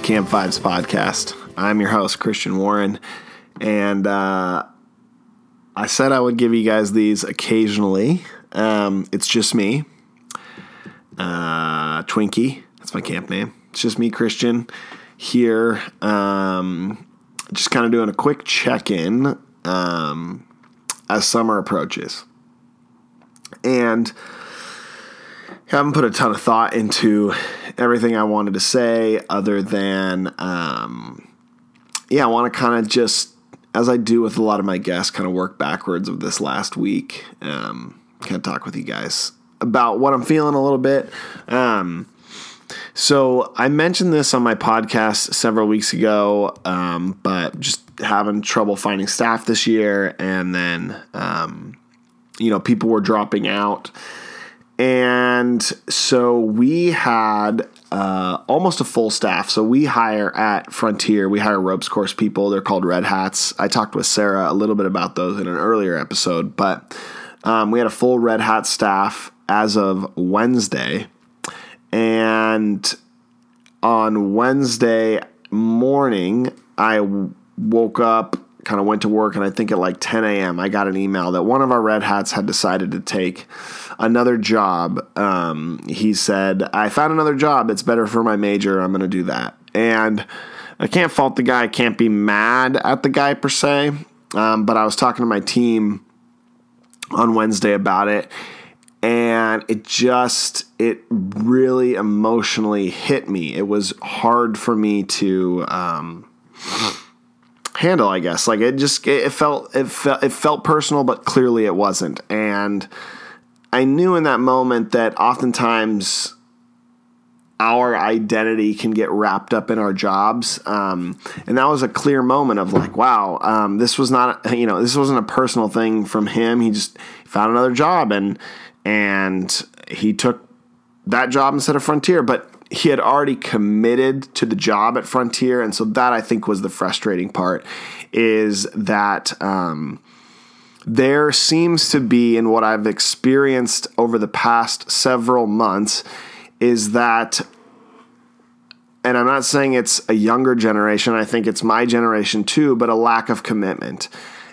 the Camp Vibes podcast. I'm your host, Christian Warren, and uh, I said I would give you guys these occasionally. Um, it's just me, uh, Twinkie. That's my camp name. It's just me, Christian, here. Um, just kind of doing a quick check in um, as summer approaches. And haven't put a ton of thought into everything I wanted to say, other than, um, yeah, I want to kind of just, as I do with a lot of my guests, kind of work backwards of this last week. Um, kind of talk with you guys about what I'm feeling a little bit. Um, so I mentioned this on my podcast several weeks ago, um, but just having trouble finding staff this year, and then um, you know people were dropping out. And so we had uh, almost a full staff. So we hire at Frontier, we hire ropes course people. They're called Red Hats. I talked with Sarah a little bit about those in an earlier episode, but um, we had a full Red Hat staff as of Wednesday. And on Wednesday morning, I woke up kind of went to work, and I think at like 10 a.m., I got an email that one of our Red Hats had decided to take another job. Um, he said, I found another job. It's better for my major. I'm going to do that. And I can't fault the guy. I can't be mad at the guy per se. Um, but I was talking to my team on Wednesday about it. And it just, it really emotionally hit me. It was hard for me to, um, handle, I guess. Like it just it felt it felt it felt personal, but clearly it wasn't. And I knew in that moment that oftentimes our identity can get wrapped up in our jobs, um, and that was a clear moment of like, wow, um, this was not you know this wasn't a personal thing from him. He just found another job and and he took that job instead of Frontier, but he had already committed to the job at Frontier, and so that I think was the frustrating part is that um, there seems to be, in what I've experienced over the past several months, is that, and I'm not saying it's a younger generation, I think it's my generation too, but a lack of commitment.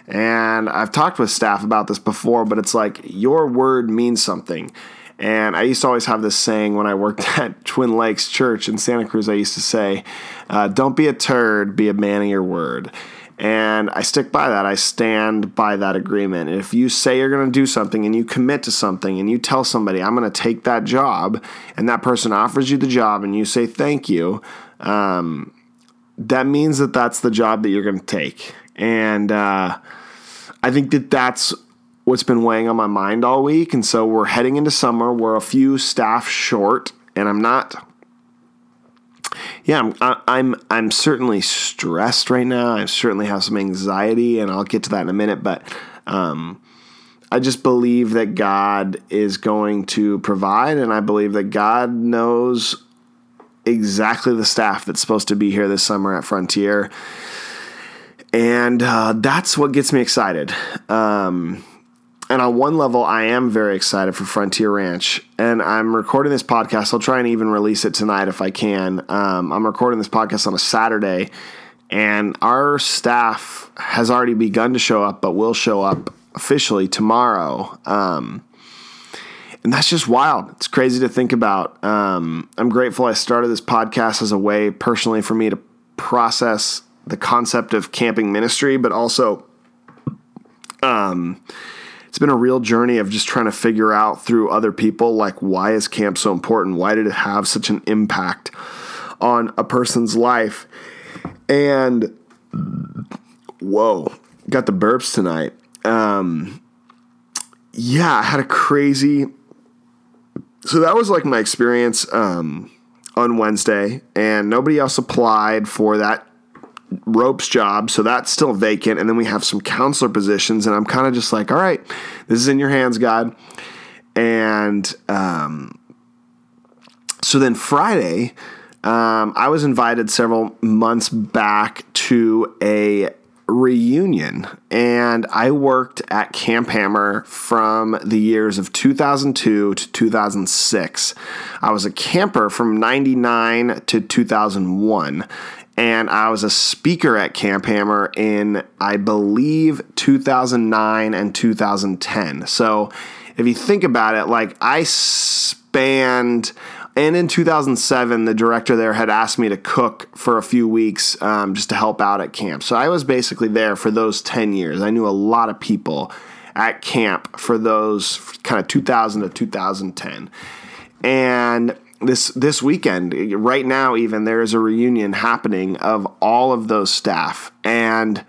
And I've talked with staff about this before, but it's like your word means something. And I used to always have this saying when I worked at Twin Lakes Church in Santa Cruz. I used to say, uh, Don't be a turd, be a man of your word. And I stick by that. I stand by that agreement. And if you say you're going to do something and you commit to something and you tell somebody, I'm going to take that job, and that person offers you the job and you say thank you, um, that means that that's the job that you're going to take. And uh, I think that that's what's been weighing on my mind all week. And so we're heading into summer. We're a few staff short, and I'm not. Yeah, I'm, I'm I'm certainly stressed right now. I certainly have some anxiety, and I'll get to that in a minute. But um, I just believe that God is going to provide, and I believe that God knows exactly the staff that's supposed to be here this summer at Frontier. And uh, that's what gets me excited. Um, and on one level, I am very excited for Frontier Ranch. And I'm recording this podcast. I'll try and even release it tonight if I can. Um, I'm recording this podcast on a Saturday, and our staff has already begun to show up, but will show up officially tomorrow. Um, and that's just wild. It's crazy to think about. Um, I'm grateful I started this podcast as a way personally for me to process the concept of camping ministry, but also. Um, it's been a real journey of just trying to figure out through other people like why is camp so important? Why did it have such an impact on a person's life? And whoa got the burps tonight. Um, yeah i had a crazy so that was like my experience um, on wednesday and nobody else applied for that ropes job, so that's still vacant. And then we have some counselor positions, and I'm kind of just like, all right, this is in your hands, God. And um, so then Friday, um, I was invited several months back to a reunion. And I worked at Camp Hammer from the years of 2002 to 2006. I was a camper from 99 to 2001. And I was a speaker at Camp Hammer in, I believe, 2009 and 2010. So if you think about it, like I spanned and in 2007, the director there had asked me to cook for a few weeks um, just to help out at camp. So I was basically there for those 10 years. I knew a lot of people at camp for those kind of 2000 to 2010. And this this weekend, right now, even there is a reunion happening of all of those staff. And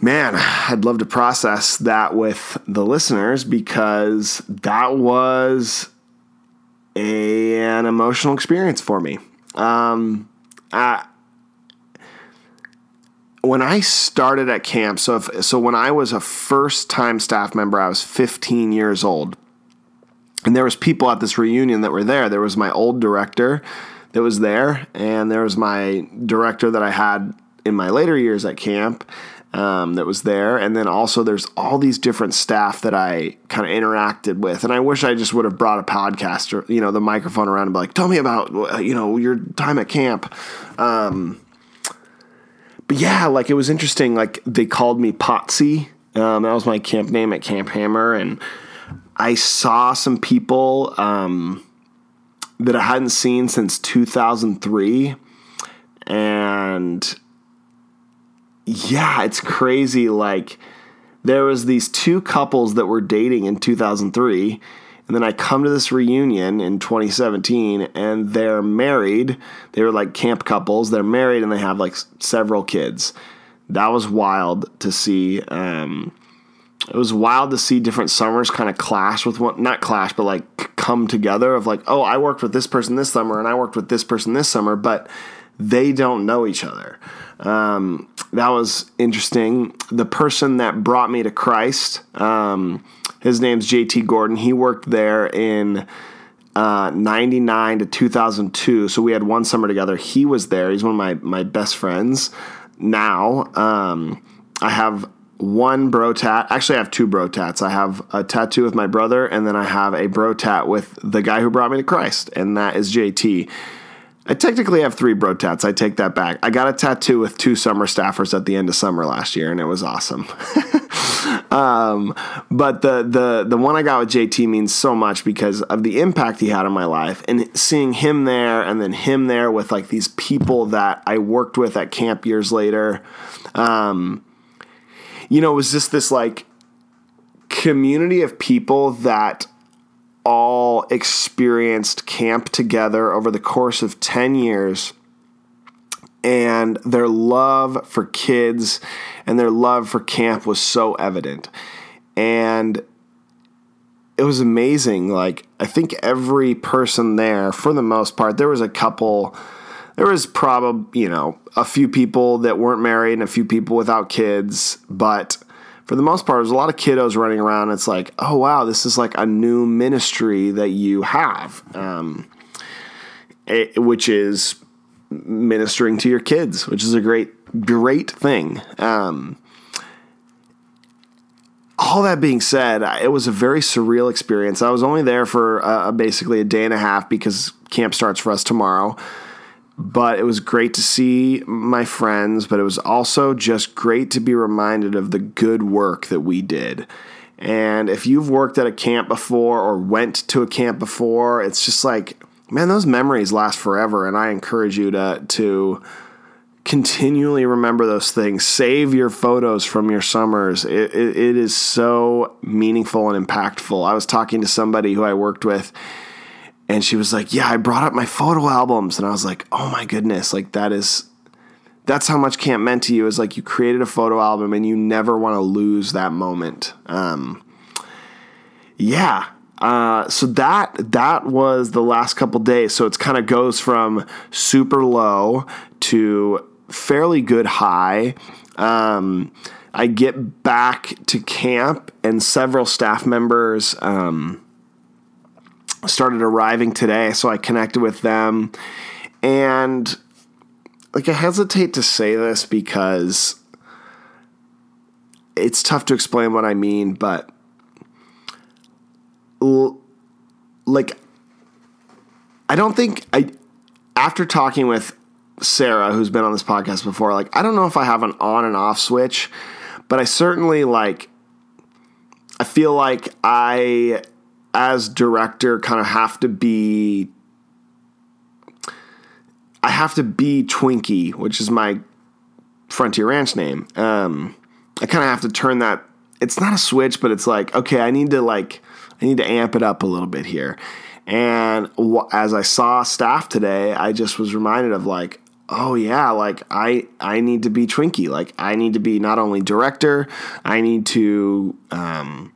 man, I'd love to process that with the listeners because that was a, an emotional experience for me. Um, I, when I started at camp, so if, so when I was a first time staff member, I was 15 years old, and there was people at this reunion that were there. There was my old director that was there, and there was my director that I had in my later years at camp, um, that was there. And then also there's all these different staff that I kind of interacted with. And I wish I just would have brought a podcast or, you know, the microphone around and be like, tell me about, uh, you know, your time at camp. Um, but yeah, like it was interesting. Like they called me Potsy. Um, that was my camp name at Camp Hammer. And I saw some people um, that I hadn't seen since 2003. And yeah, it's crazy. Like there was these two couples that were dating in 2003 and then I come to this reunion in 2017 and they're married. They were like camp couples. They're married and they have like several kids. That was wild to see. Um, it was wild to see different summers kind of clash with one, not clash, but like come together of like, oh, I worked with this person this summer and I worked with this person this summer, but they don't know each other. Um, that was interesting. The person that brought me to Christ, um, his name's JT Gordon. He worked there in uh, 99 to 2002. So we had one summer together. He was there. He's one of my, my best friends now. Um, I have one bro tat. Actually, I have two bro tats. I have a tattoo with my brother, and then I have a bro tat with the guy who brought me to Christ, and that is JT. I technically have three bro tats. I take that back. I got a tattoo with two summer staffers at the end of summer last year, and it was awesome. um, but the the the one I got with JT means so much because of the impact he had on my life, and seeing him there, and then him there with like these people that I worked with at camp years later. Um, you know, it was just this like community of people that all experienced camp together over the course of 10 years. And their love for kids and their love for camp was so evident. And it was amazing. Like, I think every person there, for the most part, there was a couple, there was probably, you know, a few people that weren't married and a few people without kids, but for the most part, there's a lot of kiddos running around. It's like, oh wow, this is like a new ministry that you have, um, it, which is ministering to your kids, which is a great, great thing. Um, all that being said, it was a very surreal experience. I was only there for uh, basically a day and a half because camp starts for us tomorrow but it was great to see my friends, but it was also just great to be reminded of the good work that we did. And if you've worked at a camp before or went to a camp before, it's just like, man, those memories last forever. And I encourage you to, to continually remember those things. Save your photos from your summers. It, it, it is so meaningful and impactful. I was talking to somebody who I worked with and she was like, "Yeah, I brought up my photo albums." And I was like, "Oh my goodness, like that is that's how much camp meant to you is like you created a photo album and you never want to lose that moment." Um, yeah. Uh, so that that was the last couple days. So it's kind of goes from super low to fairly good high. Um, I get back to camp and several staff members um, started arriving today, so I connected with them. And like I hesitate to say this because it's tough to explain what I mean, but l- like I don't think I after talking with Sarah who's been on this podcast before, like I don't know if I have an on and off switch, but I certainly like I feel like I as director kind of have to be I have to be Twinkie, which is my Frontier Ranch name. Um, I kind of have to turn that. It's not a switch, but it's like okay, I need to like I need to amp it up a little bit here. And as I saw staff today, I just was reminded of like, oh yeah, like I I need to be Twinkie. Like I need to be not only director, I need to um,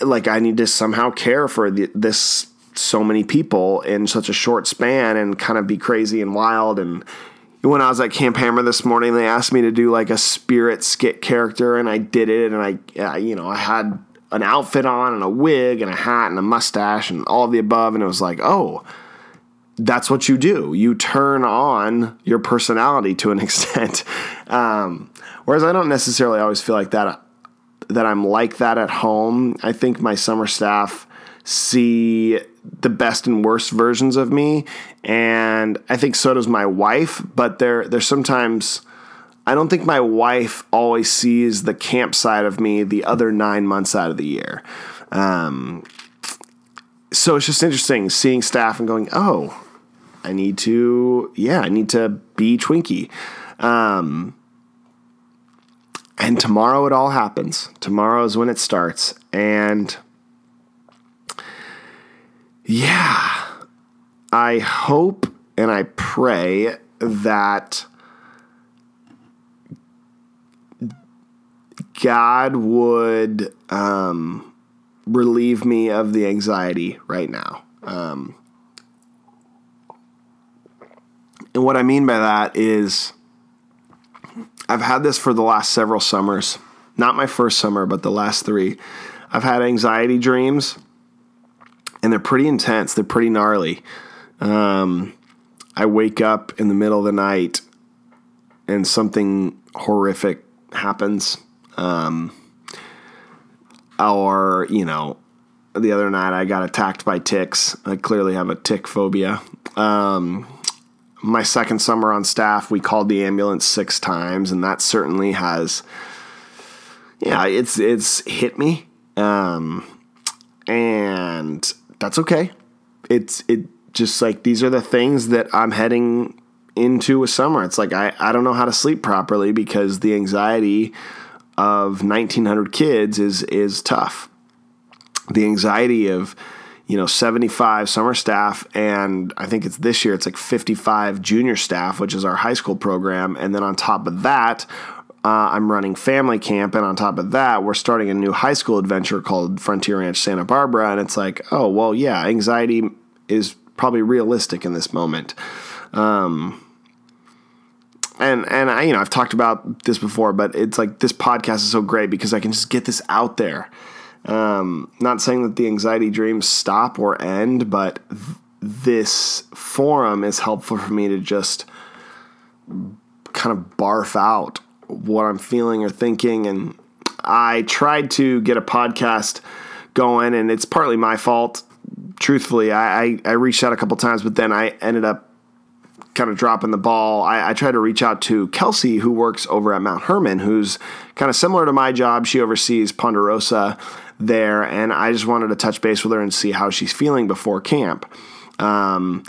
like I need to somehow care for the, this so many people in such a short span and kind of be crazy and wild and when I was at Camp Hammer this morning, they asked me to do like a spirit skit character, and I did it. And I, uh, you know, I had an outfit on and a wig and a hat and a mustache and all the above. And it was like, oh, that's what you do. You turn on your personality to an extent. Um, whereas I don't necessarily always feel like that. That I'm like that at home. I think my summer staff see the best and worst versions of me, and I think so does my wife. But there, there's sometimes I don't think my wife always sees the camp side of me the other nine months out of the year. Um, so it's just interesting seeing staff and going, oh, I need to, yeah, I need to be Twinkie. Um, and tomorrow it all happens. Tomorrow is when it starts. And yeah, I hope and I pray that God would um, relieve me of the anxiety right now. Um, and what I mean by that is I've had this for the last several summers. Not my first summer, but the last three. I've had anxiety dreams, and they're pretty intense. They're pretty gnarly. Um, I wake up in the middle of the night, and something horrific happens. Um, or, you know, the other night I got attacked by ticks. I clearly have a tick phobia. Um, my second summer on staff, we called the ambulance six times, and that certainly has, yeah, it's it's hit me, um, and that's okay. It's it just like these are the things that I'm heading into a summer. It's like I I don't know how to sleep properly because the anxiety of 1900 kids is is tough. The anxiety of you know 75 summer staff and I think it's this year it's like 55 junior staff, which is our high school program, and then on top of that. Uh, I'm running family camp, and on top of that, we're starting a new high school adventure called Frontier Ranch Santa Barbara. And it's like, oh, well, yeah, anxiety is probably realistic in this moment. Um, and and I you know I've talked about this before, but it's like this podcast is so great because I can just get this out there. Um, not saying that the anxiety dreams stop or end, but th- this forum is helpful for me to just kind of barf out what I'm feeling or thinking. And I tried to get a podcast going, and it's partly my fault. Truthfully, I, I, I reached out a couple times, but then I ended up kind of dropping the ball. I, I tried to reach out to Kelsey, who works over at Mount Hermon, who's kind of similar to my job. She oversees Ponderosa there, and I just wanted to touch base with her and see how she's feeling before camp. Um,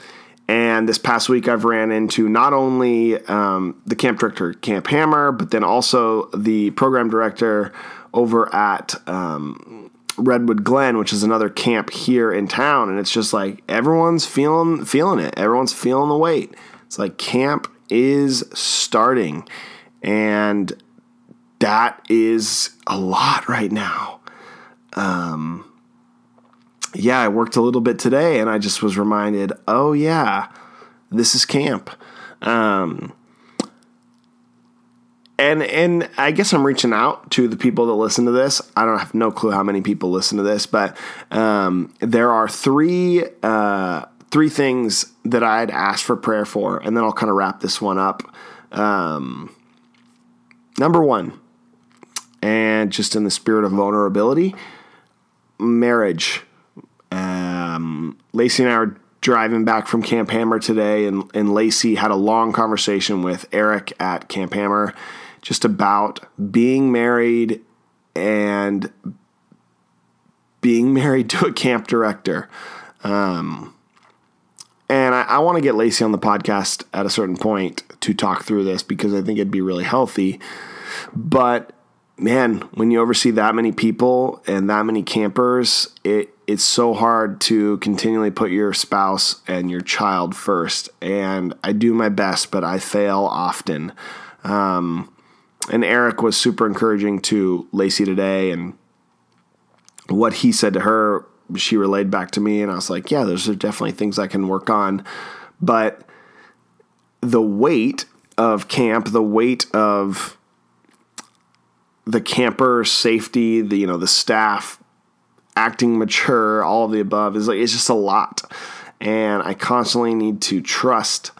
and this past week, I've ran into not only um, the camp director, Camp Hammer, but then also the program director over at um, Redwood Glen, which is another camp here in town. And it's just like everyone's feeling feeling it. Everyone's feeling the weight. It's like camp is starting, and that is a lot right now. Um, yeah, I worked a little bit today, and I just was reminded, oh yeah, this is camp. Um, and and I guess I'm reaching out to the people that listen to this. I don't have no clue how many people listen to this, but um, there are three uh, three things that I'd asked for prayer for, and then I'll kind of wrap this one up. Um, number one, and just in the spirit of vulnerability, marriage. Um, Lacey and I were driving back from Camp Hammer today, and, and Lacey had a long conversation with Eric at Camp Hammer just about being married and being married to a camp director. Um, and I, I want to get Lacey on the podcast at a certain point to talk through this because I think it'd be really healthy. But man, when you oversee that many people and that many campers, it it's so hard to continually put your spouse and your child first. And I do my best, but I fail often. Um, and Eric was super encouraging to Lacey today, and what he said to her, she relayed back to me, and I was like, yeah, those are definitely things I can work on. But the weight of camp, the weight of the camper safety, the you know the staff acting mature, all of the above is like it's just a lot, and I constantly need to trust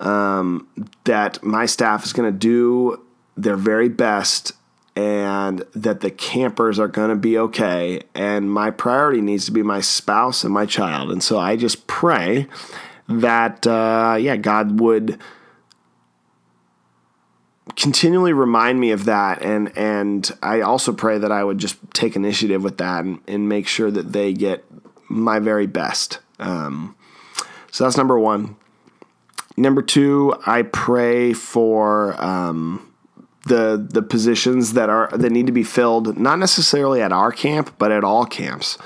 um, that my staff is going to do their very best and that the campers are going to be okay. And my priority needs to be my spouse and my child. And so I just pray that, uh, yeah, God would continually remind me of that and and I also pray that I would just take initiative with that and, and make sure that they get my very best. Um, so that's number one. Number two, I pray for um, the the positions that are that need to be filled, not necessarily at our camp, but at all camps.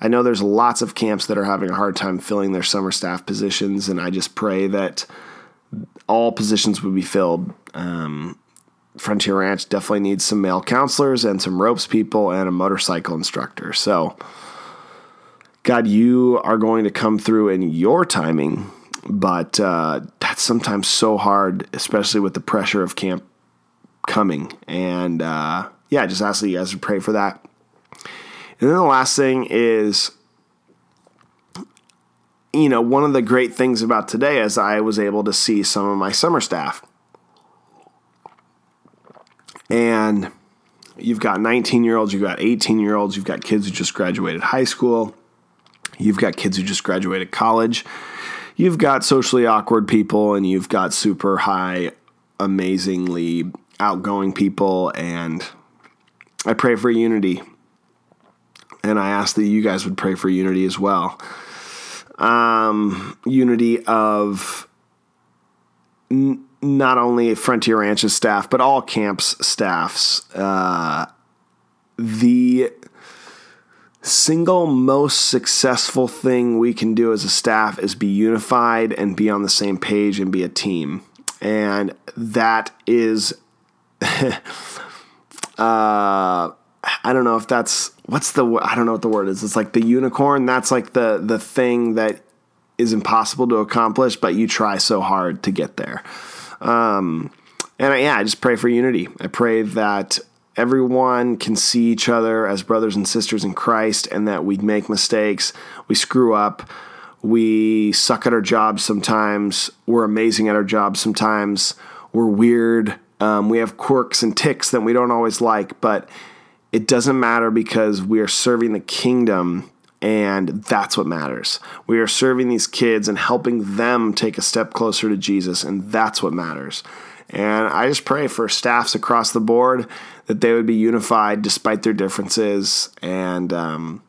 I know there's lots of camps that are having a hard time filling their summer staff positions, and I just pray that all positions would be filled. Um, Frontier Ranch definitely needs some male counselors and some ropes people and a motorcycle instructor. So, God, you are going to come through in your timing, but uh, that's sometimes so hard, especially with the pressure of camp coming. And uh, yeah, just ask that you guys to pray for that. And then the last thing is you know, one of the great things about today is I was able to see some of my summer staff. And you've got 19 year olds, you've got 18 year olds, you've got kids who just graduated high school, you've got kids who just graduated college, you've got socially awkward people, and you've got super high, amazingly outgoing people. And I pray for unity. And I ask that you guys would pray for unity as well um, unity of n- not only Frontier Ranch's staff, but all camps' staffs. Uh, the single most successful thing we can do as a staff is be unified and be on the same page and be a team. And that is. uh, I don't know if that's what's the I don't know what the word is. It's like the unicorn. That's like the the thing that is impossible to accomplish, but you try so hard to get there. Um, and I, yeah, I just pray for unity. I pray that everyone can see each other as brothers and sisters in Christ, and that we make mistakes, we screw up, we suck at our jobs sometimes, we're amazing at our jobs sometimes, we're weird, um, we have quirks and ticks that we don't always like, but it doesn't matter because we are serving the kingdom and that's what matters. We are serving these kids and helping them take a step closer to Jesus, and that's what matters. And I just pray for staffs across the board that they would be unified despite their differences. And um,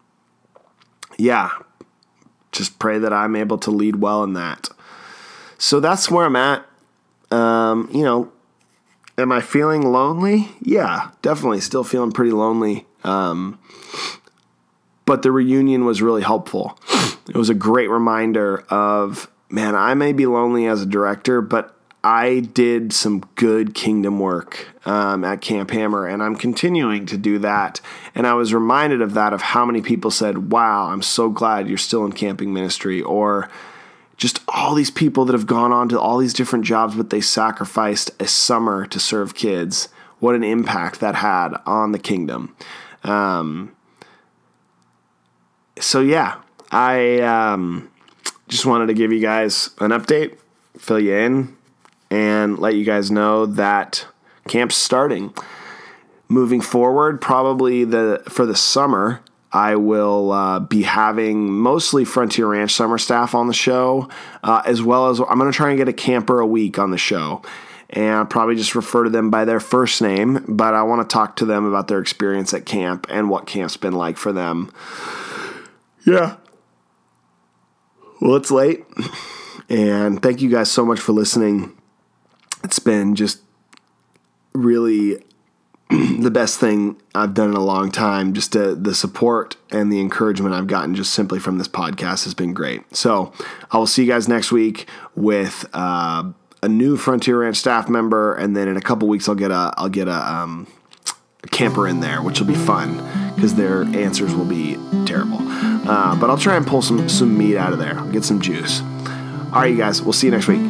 yeah, just pray that I'm able to lead well in that. So that's where I'm at. Um, you know, am I feeling lonely? Yeah, definitely. Still feeling pretty lonely. Um, but the reunion was really helpful. It was a great reminder of, man, I may be lonely as a director, but I did some good kingdom work um, at Camp Hammer, and I'm continuing to do that. And I was reminded of that, of how many people said, Wow, I'm so glad you're still in camping ministry, or just all these people that have gone on to all these different jobs, but they sacrificed a summer to serve kids. What an impact that had on the kingdom. Um, so yeah, I um, just wanted to give you guys an update, fill you in, and let you guys know that camp's starting. Moving forward, probably the for the summer, I will uh, be having mostly Frontier Ranch summer staff on the show, uh, as well as I'm going to try and get a camper a week on the show. And I'll probably just refer to them by their first name, but I want to talk to them about their experience at camp and what camp's been like for them. Yeah. Well, it's late. And thank you guys so much for listening. It's been just really the best thing I've done in a long time. Just to, the support and the encouragement I've gotten just simply from this podcast has been great. So I will see you guys next week with uh, a new Frontier Ranch staff member, and then in a couple weeks I'll get a I'll get a, um, camper in there, which will be fun because their answers will be terrible. Uh, but I'll try and pull some some meat out of there. I'll get some juice. All right, you guys. We'll see you next week.